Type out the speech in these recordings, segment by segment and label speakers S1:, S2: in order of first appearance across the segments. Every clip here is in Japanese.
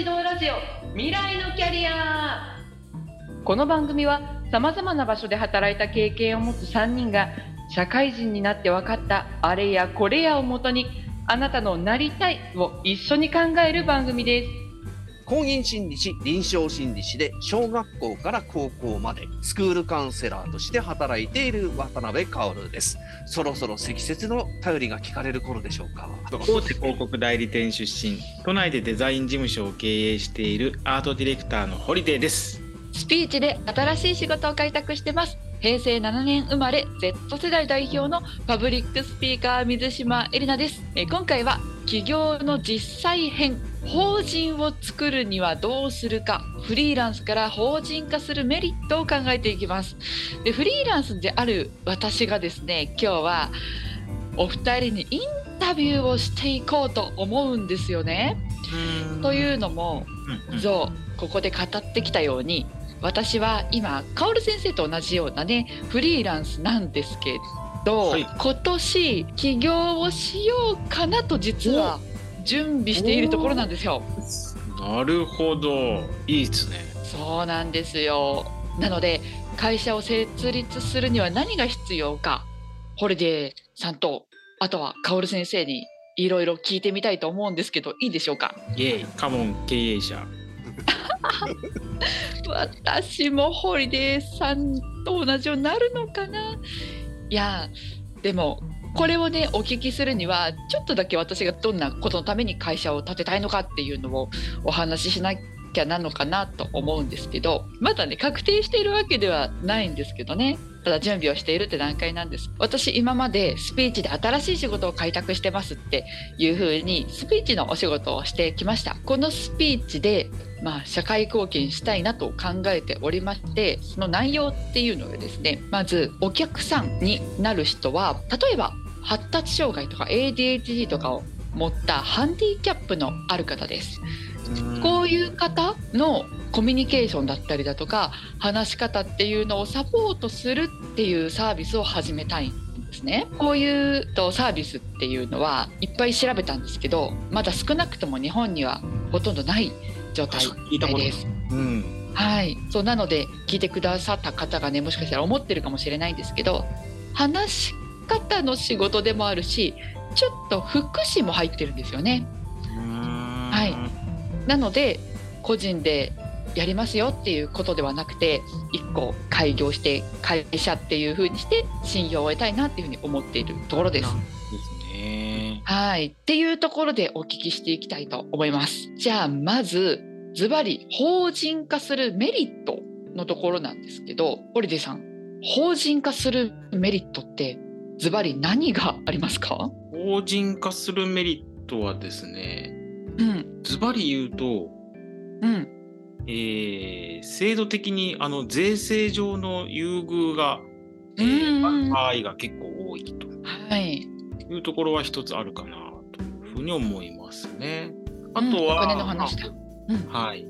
S1: 指導ラジオ未来のキャリア。この番組はさまざまな場所で働いた経験を持つ3人が社会人になって分かったあれやこれやをもとにあなたのなりたいを一緒に考える番組です。
S2: 公認心理師、臨床心理師で小学校から高校までスクールカウンセラーとして働いている渡辺薫です。そろそろ適切の頼りが聞かれる頃でしょうか。
S3: 大手広告代理店出身都内でデザイン事務所を経営しているアートディレクターのホリデーです
S1: スピーチで新しい仕事を開拓してます平成7年生まれ Z 世代代表の public speaker 水島エリナですえ今回は起業の実際編法人を作るにはどうするかフリーランスから法人化するメリットを考えていきます。でフリーランスである私がですね今日はお二人にインタビューをしていこうと思うんですよね。というのも
S3: うんうん。
S1: そうここで語ってきたように私は今カオル先生と同じようなねフリーランスなんですけど、
S3: はい。
S1: 今年起業をしようかなと実は準備しているところなんですよ。
S3: なるほど。いいですね。
S1: そうなんですよ。なので会社を設立するには何が必要かホリデーさんとあとはカオル先生にいろいろ聞いてみたいと思うんですけどいいでしょうか？
S3: イエイ。 Come on 経営者。
S1: 私もホリデーさんと同じようになるのかな？いやでもこれをねお聞きするにはちょっとだけ私がどんなことのために会社を建てたいのかっていうのをお話ししなきゃなのかなと思うんですけどまだね確定しているわけではないんですけどね。ただ準備をしているって段階なんです。私今までスピーチで新しい仕事を開拓してますっていう風にスピーチのお仕事をしてきました。このスピーチでまあ、社会貢献したいなと考えておりましてその内容っていうのがですねまずお客さんになる人は例えば発達障害とか ADHD とかを持ったハンディキャップのある方です。こういう方のコミュニケーションだったりだとか話し方っていうのをサポートするっていうサービスを始めたいんですね。こういうとサービスっていうのはいっぱい調べたんですけどまだ少なくとも日本にはほとんどない状態です。
S3: うん
S1: はい、そうなので聞いてくださった方がねもしかしたら思ってるかもしれないんですけど話し方の仕事でもあるしちょっと福祉も入ってるんですよね。はいなので個人でやりますよっていうことではなくて1個開業して会社っていう風にして信用を得たいなっていうふうに思っているところです。
S3: ですね
S1: はい。っていうところでお聞きしていきたいと思います。じゃあ、まず、ズバリ、法人化するメリットのところなんですけど、ホリデーさん、法人化するメリットって、ズバリ何がありますか？
S3: 法人化するメリットはですね
S1: うん。
S3: ズバリ言うと、
S1: うん。
S3: えー制度的にあの税制上の優遇が、え
S1: うん
S3: ー場合が結構多いと
S1: はい。
S3: いうところは一つあるかなというふうに思いますね。あとは、
S1: うんお金の話だ。うん。
S3: はい。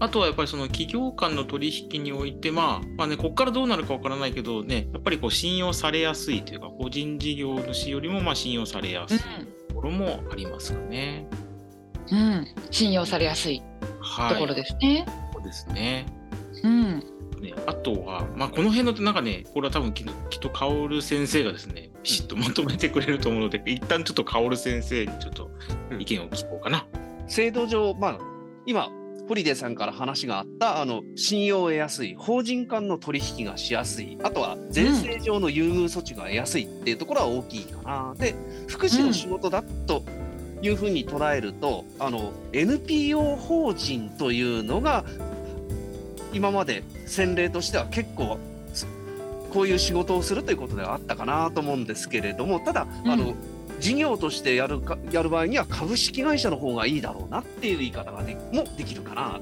S3: あとはやっぱりその企業間の取引において、まあ、まあね、ここからどうなるかわからないけどね、やっぱりこう信用されやすいというか、個人事業主よりもまあ信用されやすいところもありますかね。
S1: うん。うん。信用されやすい
S3: はい。
S1: ところですね。
S3: そうですね。
S1: うん。
S3: ねあとは、まあ、この辺のってなんかね、これは多分ききっと薫先生がですね、ピシッとまとめてくれると思うので、一旦ちょっと薫先生にちょっと意見を聞こうかな。
S2: 制度上、まあ、今、ホリデーさんから話があった、あの、信用を得やすい、法人間の取引がしやすい、あとは税制上の優遇措置が得やすいっていうところは大きいかな。で、福祉の仕事だというふうに捉えると、あの、NPO 法人というのが、今まで先例としては結構、こういう仕事をするということではあったかなと思うんですけれども、ただ、あの、事業としてやるかやる場合には株式会社の方がいいだろうなっていう言い方がでもできるかな。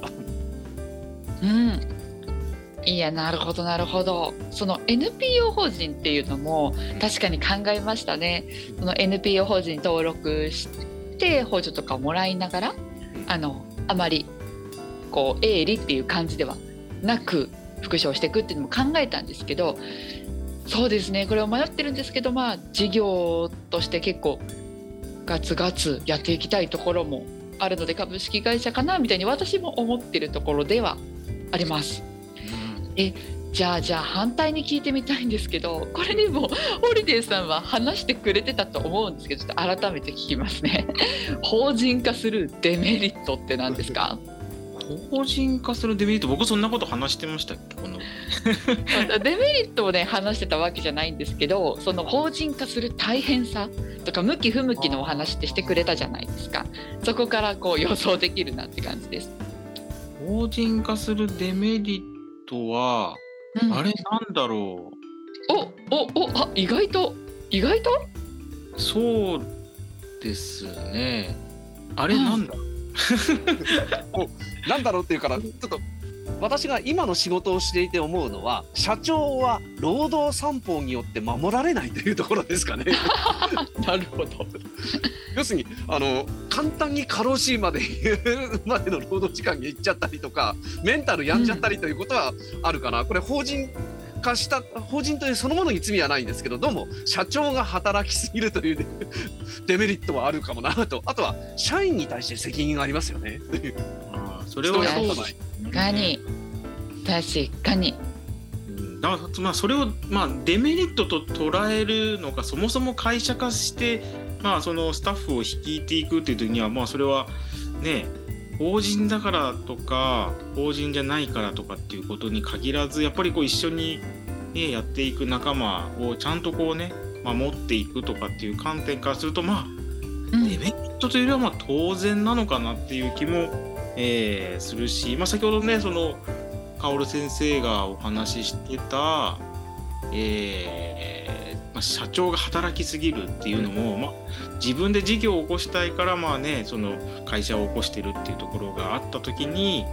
S1: うん。いやなるほどなるほどその NPO 法人っていうのも確かに考えましたねその NPO 法人に登録して補助とかをもらいながらあのあまりこう営利っていう感じではなく復唱していくっていうのも考えたんですけどそうですねこれを迷ってるんですけどまあ事業として結構ガツガツやっていきたいところもあるので株式会社かなみたいに私も思ってるところではあります。えじゃあじゃあ反対に聞いてみたいんですけどこれにもホリデーさんは話してくれてたと思うんですけどちょっと改めて聞きますね。法人化するデメリットって何ですか？
S3: 法人化するデメリット僕そんなこと話してましたっけ？この。
S1: デメリットをね話してたわけじゃないんですけどその法人化する大変さとか向き不向きのお話ってしてくれたじゃないですか。そこからこう予想できるなって感じです。
S3: 法人化するデメリットは、
S1: うん。
S3: あれなんだろ
S1: おおおあ意外と意外と？
S3: うそうですね。あれ
S1: うん
S3: なん だ、
S2: なんだろうっていうからちょっと私が今の仕事をしていて思うのは社長は労働三法によって守られないというところですかね。
S1: なるほど。
S2: 要するにあの簡単に過労死まで言うまでの労働時間に行っちゃったりとかメンタル病んじゃったりということはあるかな、これ法人化した法人というそのものに罪はないんですけどどうも社長が働きすぎるというデ デメリットはあるかもなとあとは社員に対して責任がありますよね。
S3: あーそれは
S2: 人
S3: そう
S1: 確かに確かに。
S3: うんだからまあそれをまあデメリットと捉えるのかそもそも会社化してまあそのスタッフを率いていくっていう時にはまあそれはね法人だからとか法人じゃないからとかっていうことに限らずやっぱりこう一緒に、ね、やっていく仲間をちゃんとこうね守っていくとかっていう観点からするとまあ
S1: うん。
S3: デメリットというよりはまあ当然なのかなっていう気も、えーするし、まあ、先ほどねその薫先生がお話ししてた、えーまあ、社長が働きすぎるっていうのも、まあ、自分で事業を起こしたいからまあねその会社を起こしてるっていうところがあった時に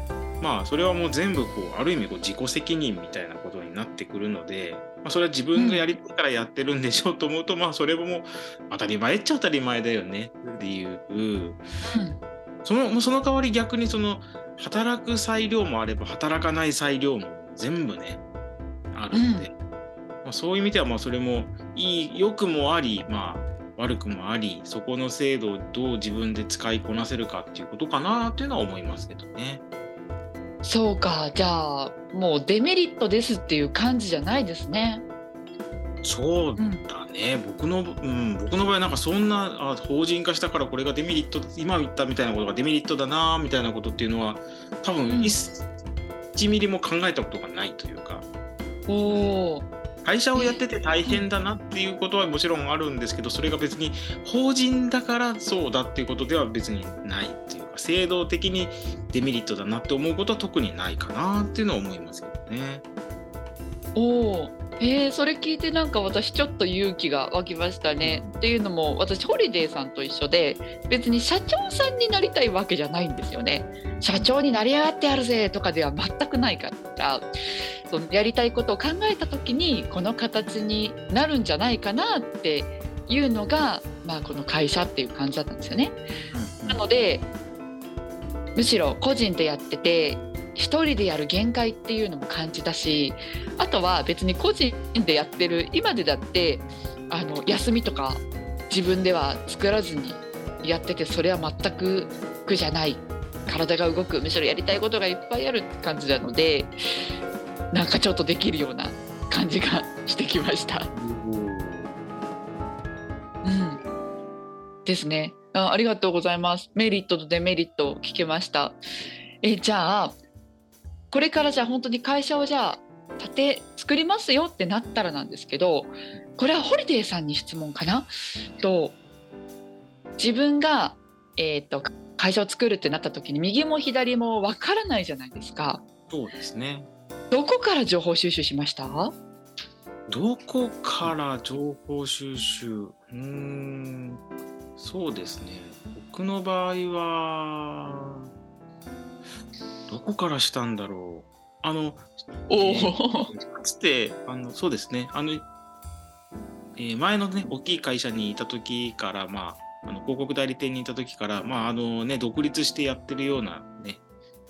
S3: まあそれはもう全部こうある意味こう自己責任みたいなことになってくるので、まあ、それは自分がやりたいからやってるんでしょうと思うと、まあそれも当たり前っちゃ当たり前だよねっていう。そのその代わり逆にその働く裁量もあれば働かない裁量も全部ねあるんで、まあ、そういう意味ではまあそれもいい良くもありまあ悪くもありそこの制度をどう自分で使いこなせるかっていうことかなっていうのは思いますけどね。
S1: そうかじゃあもうデメリットですっていう感じじゃないですね。
S3: そう
S1: うん
S3: だね、僕の、うん、僕の場合なんかそんなあ法人化したからこれがデメリット今言ったみたいなことがデメリットだなみたいなことっていうのは多分
S1: うん
S3: 1ミリも考えたことがないというか。
S1: おお。
S3: 会社をやってて大変だなっていうことはもちろんあるんですけどそれが別に法人だからそうだっていうことでは別にないっていうか制度的にデメリットだなって思うことは特にないかなっていうのは思いますけどね。
S1: おお。えー、それ聞いてなんか私ちょっと勇気が湧きましたね。っていうのも私ホリデーさんと一緒で別に社長さんになりたいわけじゃないんですよね。社長になりやがってやるぜとかでは全くないからそのやりたいことを考えた時にこの形になるんじゃないかなっていうのが、まあ、この会社っていう感じだったんですよね。なのでむしろ個人でやってて一人でやる限界っていうのも感じたしあとは別に個人でやってる今でだってあの休みとか自分では作らずにやっててそれは全く苦じゃない体が動くむしろやりたいことがいっぱいある感じなのでなんかちょっとできるような感じがしてきました。うん、ですねあ。ありがとうございます。メリットとデメリットを聞けました。えじゃあこれからじゃあ本当に会社をじゃあ立て作りますよってなったらなんですけどこれはホリデーさんに質問かな？と自分が、えー、と会社を作るってなった時に右も左もわからないじゃないですか。
S3: そうですね。
S1: どこから情報収集しました？
S3: どこから情報収集？うーんそうですね僕の場合はどこからしたんだろう。あの
S1: おお、
S3: かつてあのそうですね。あの、えー前のね大きい会社にいた時からまああの広告代理店にいた時からまああのね独立してやってるようなね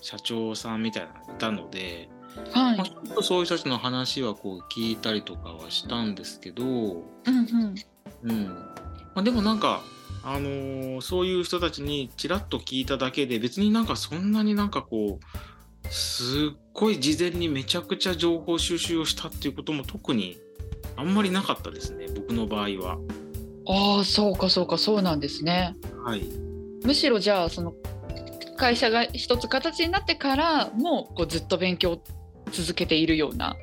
S3: 社長さんみたいなのがいたので、
S1: はい。
S3: まあ、ちょっとそういう人たちの話はこう聞いたりとかはしたんですけど、
S1: うんうん。
S3: うん。まあ、でもなんかあのーそういう人たちにちらっと聞いただけで別になんかそんなになんかこうすっごい事前にめちゃくちゃ情報収集をしたっていうことも特にあんまりなかったですね僕の場合は。
S1: ああそうかそうかそうなんですね。
S3: はい、
S1: むしろじゃあその会社が一つ形になってからもこうずっと勉強を続けているような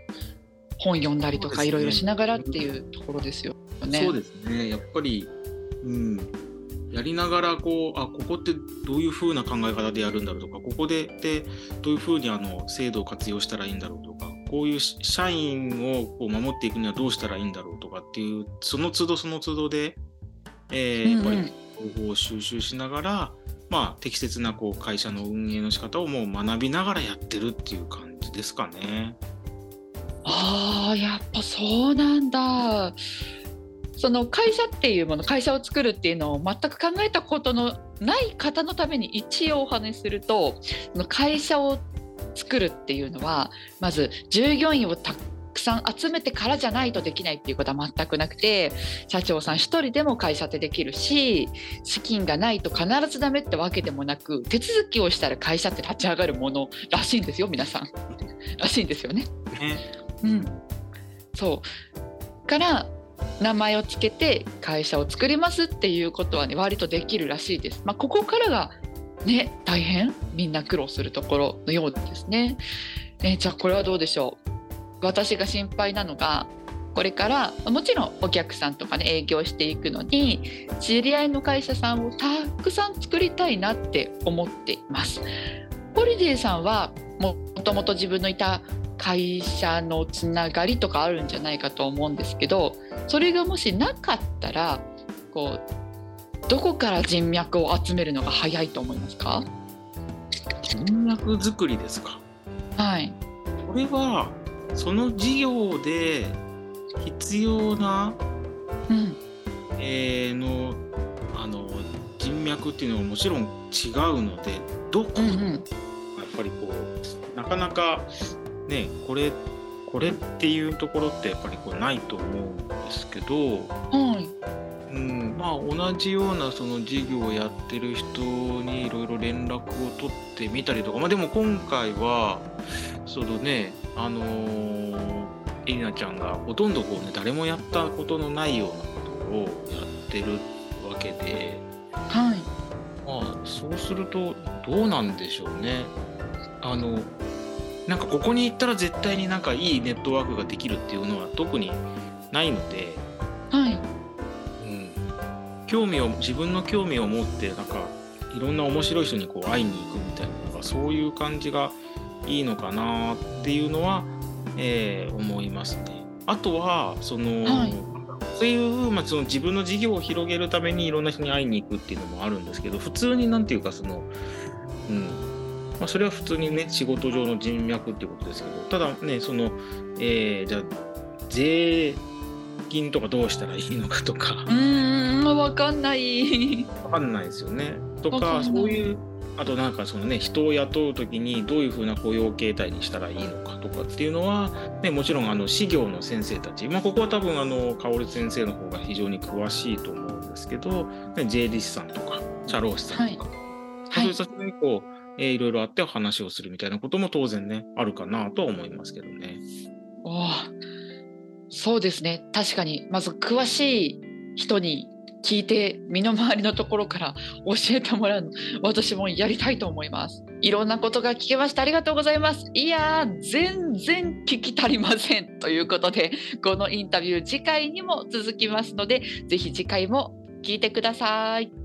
S1: 本読んだりとかいろいろしながらっていうところですよね。
S3: そうですねやっぱり、うん、やりながらこうあここってどういう風な考え方でやるんだろうとかここででどういう風にあの制度を活用したらいいんだろうとかこういうし社員をこう守っていくにはどうしたらいいんだろうとかっていうその都度その都度で、えーやっぱり情報を収集しながら、まあ、適切なこう会社の運営の仕方をもう学びながらやってるっていう感じですかね。
S1: ああやっぱそうなんだ。その会社っていうもの会社を作るっていうのを全く考えたことのない方のために一応お話しすると会社を作るっていうのはまず従業員をたくさん集めてからじゃないとできないっていうことは全くなくて社長さん一人でも会社ってできるし資金がないと必ずダメってわけでもなく手続きをしたら会社って立ち上がるものらしいんですよ皆さん。らしいんですよね。
S3: ね
S1: うん、そうから名前をつけて会社を作りますっていうことはね割とできるらしいです。まあ、ここからがね大変みんな苦労するところのようですね。えーじゃあこれはどうでしょう？私が心配なのがこれからもちろんお客さんとかね営業していくのに知り合いの会社さんをたくさん作りたいなって思っています。ホリデーさんはもともと自分のいた会社のつながりとかあるんじゃないかと思うんですけどそれがもしなかったらこうどこから人脈を集めるのが早いと思いますか？
S3: 人脈作りですか？
S1: はい、
S3: これはその事業で必要な、
S1: うん。
S3: えーのあの人脈っていうのはもちろん違うのでどこ、やっ
S1: うんうん。
S3: ぱりこうなかなかねこれこれっていうところってやっぱりこうないと思うんですけど、
S1: はい
S3: うん、まあ同じようなその事業をやってる人にいろいろ連絡を取ってみたりとかまあでも今回はそのねあのーエリナちゃんがほとんどこうね誰もやったことのないようなことをやってるわけで
S1: はい
S3: まあそうするとどうなんでしょうね。あのなんかここに行ったら絶対になんかいいネットワークができるっていうのは特にないので。
S1: はい
S3: うん興味を自分の興味を持ってなんかいろんな面白い人にこう会いに行くみたいなのがそういう感じがいいのかなっていうのは、えー思いますね。あとはその、
S1: はい
S3: そういう、まあ、その自分の事業を広げるためにいろんな人に会いに行くっていうのもあるんですけど普通になんていうかその、うんまあ、それは普通にね仕事上の人脈っていうことですけど。ただねその、えーじゃあ税金とかどうしたらいいのかとか。
S1: うーんわかんない。
S3: わかんないですよね。とかそういうあとなんかそのね人を雇う時にどういうふうな雇用形態にしたらいいのかとかっていうのは、ね、もちろんあの私業の先生たち、まあ、ここは多分あの薫先生の方が非常に詳しいと思うんですけど、ね、税理士さんとか社労士さんとか、まあそういう人たちにこう、えーいろいろあって話をするみたいなことも当然ねあるかなとは思いますけどね。
S1: おそうですね。確かに。まず詳しい人に聞いて身の回りのところから 教えてもらうの私もやりたいと思います。いろんなことが聞けましたありがとうございます。いやー全然聞き足りませんということで このインタビュー次回にも続きますのでぜひ次回も聞いてください。